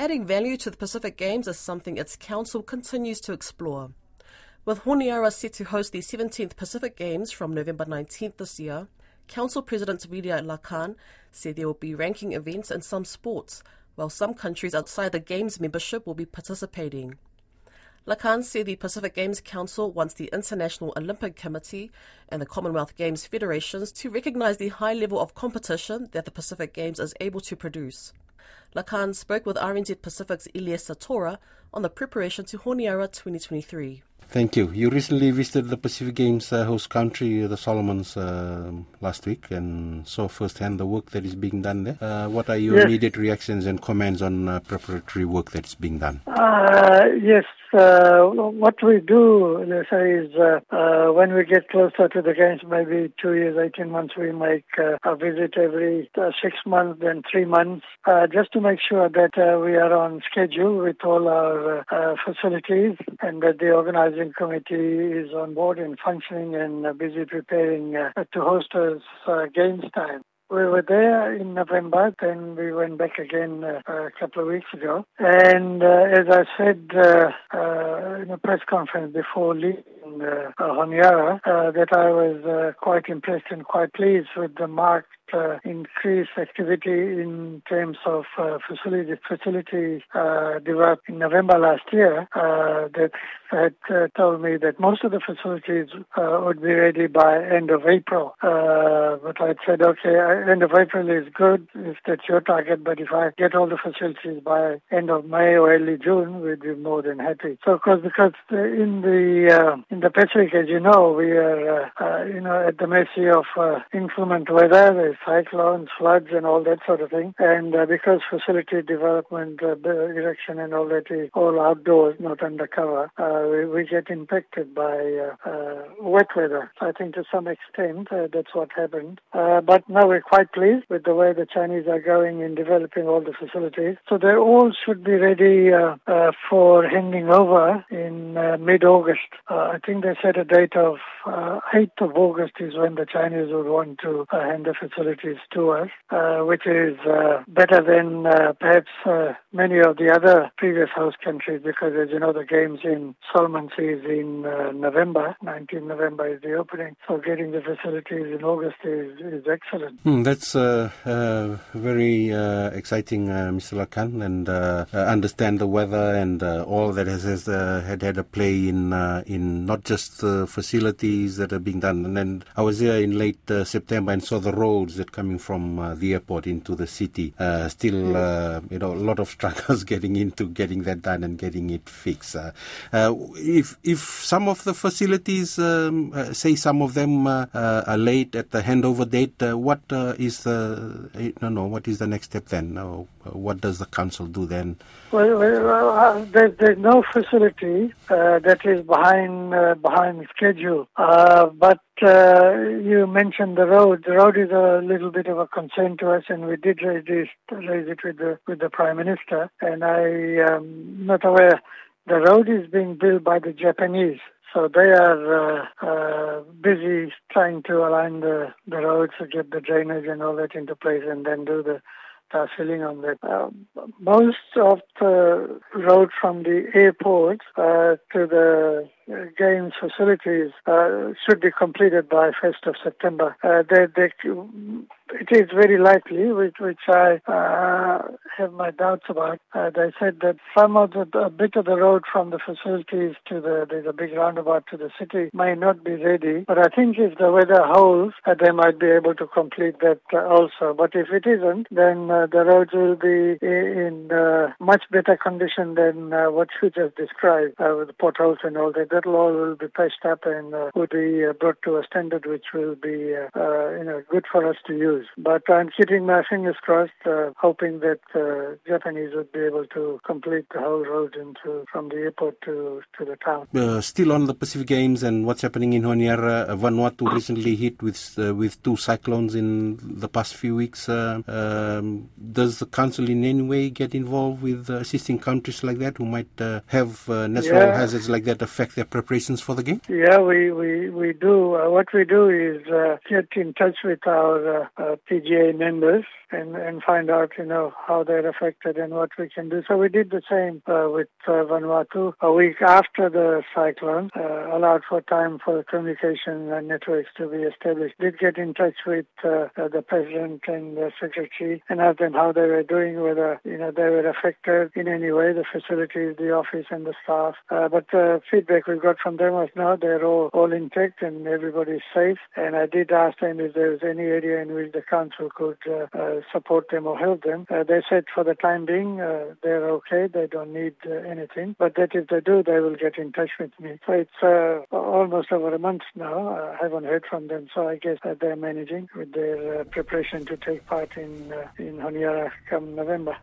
Adding value to the Pacific Games is something its council continues to explore. With Honiara set to host the 17th Pacific Games from November 19th this year, Council President Vidhya Lakhan said there will be ranking events in some sports, while some countries outside the Games membership will be participating. Lakhan said the Pacific Games Council wants the International Olympic Committee and the Commonwealth Games federations to recognise the high level of competition that the Pacific Games is able to produce. Lakhan spoke with RNZ Pacific's Elias Satora on the preparation to Honiara 2023. Thank you. You recently visited the Pacific Games uh, host country, the Solomons, uh, last week and saw firsthand the work that is being done there. Uh, what are your yes. immediate reactions and comments on uh, preparatory work that is being done? Uh, yes, uh, what we do, let's say, is uh, uh, when we get closer to the games, maybe two years, 18 months, we make uh, a visit every uh, six months, then three months, uh, just to make sure that we are on schedule with all our facilities and that the organizing committee is on board and functioning and busy preparing to host us games time. We were there in November, then we went back again uh, a couple of weeks ago. And uh, as I said uh, uh in a press conference before leaving uh, Honiara, uh, that I was quite impressed and quite pleased with the marked uh, increased activity in terms of uh, facility facility uh, developed in November last year uh, that had uh, told me that most of the facilities uh, would be ready by end of April. Uh, but I said, okay, end of April is good if that's your target, but if I get all the facilities by end of May or early June, we'd be more than happy. So, of course, because in the in the Pacific, as you know, we are you know at the mercy of inclement weather. There's cyclones, floods, and all that sort of thing. And uh, because facility development, uh, erection, and all that is all outdoors, not undercover, uh, we, we, get impacted by uh, uh, wet weather. I think to some extent uh, that's what happened. but now we're quite pleased with the way the Chinese are going in developing all the facilities. So they all should be ready for handing over in mid-August. I think they set a date of 8th of August is when the Chinese would want to hand the facility facilities to us, uh, which is uh, better than uh, perhaps uh, many of the other previous host countries because, as you know, the games in Solomon is in uh, November. 19 November is the opening. So getting the facilities in August is, is excellent. Hmm, that's uh, very exciting, Mr. Lakhan, and understand the weather and all that has, has had had a play in in not just the facilities that are being done. And then I was there in late September and saw the roads that coming from uh, the airport into the city. Uh, still, uh, you know, a lot of struggles getting into getting that done and getting it fixed. Uh, uh, if if some of the facilities, um, uh, say some of them are late at the handover date, what is the no no what is the next step then? what does the council do then? Well, well there's, there's no facility that is behind behind schedule, but uh, you mentioned the road. The road is a little bit of a concern to us, and we did raise, this, raise it with the with the prime minister. And I am not aware. The road is being built by the Japanese, so they are uh, uh, busy trying to align the the roads to get the drainage and all that into place, and then do the uh, filling on that. Uh, most of the road from the airport uh, to the games facilities uh, should be completed by 1st of September. Uh, they, they, it is very likely, which, which I uh, have my doubts about. Uh, they said that some of the, a bit of the road from the facilities to the, there's a big roundabout to the city may not be ready. But I think if the weather holds, uh, they might be able to complete that uh, also. But if it isn't, then the roads will be in much better condition than what you just described with the potholes and all that. That all will be patched up and will be brought to a standard which will be, you know, good for us to use. But I'm keeping my fingers crossed, uh, hoping that uh, Japanese would be able to complete the whole road into from the airport to, to the town. Uh, still on the Pacific Games and what's happening in Honiara, uh, Vanuatu recently hit with uh, with two cyclones in the past few weeks. Uh, um, does the council in any way get involved with assisting countries like that who might have natural yeah. hazards like that affect their preparations for the game? Yeah, we, we, we do. Uh, what we do is uh, get in touch with our uh, PGA members and, and find out, you know, how they're affected and what we can do. So we did the same uh, with uh, Vanuatu a week after the cyclone, uh, allowed for time for communication and networks to be established. Did get in touch with uh, the president and the secretary and asked them how they were doing, whether you know they were affected in any way, the facilities, the office, and the staff. Uh, but the feedback we got from them was no, they're all all intact and everybody's safe. And I did ask them if there was any area in which the council could uh, uh, support them or help them. Uh, they said for the time being uh, they're okay, they don't need uh, anything, but that if they do, they will get in touch with me. So it's almost over a month now. I haven't heard from them, so I guess that they're managing with their preparation to take part in in Honiara come November.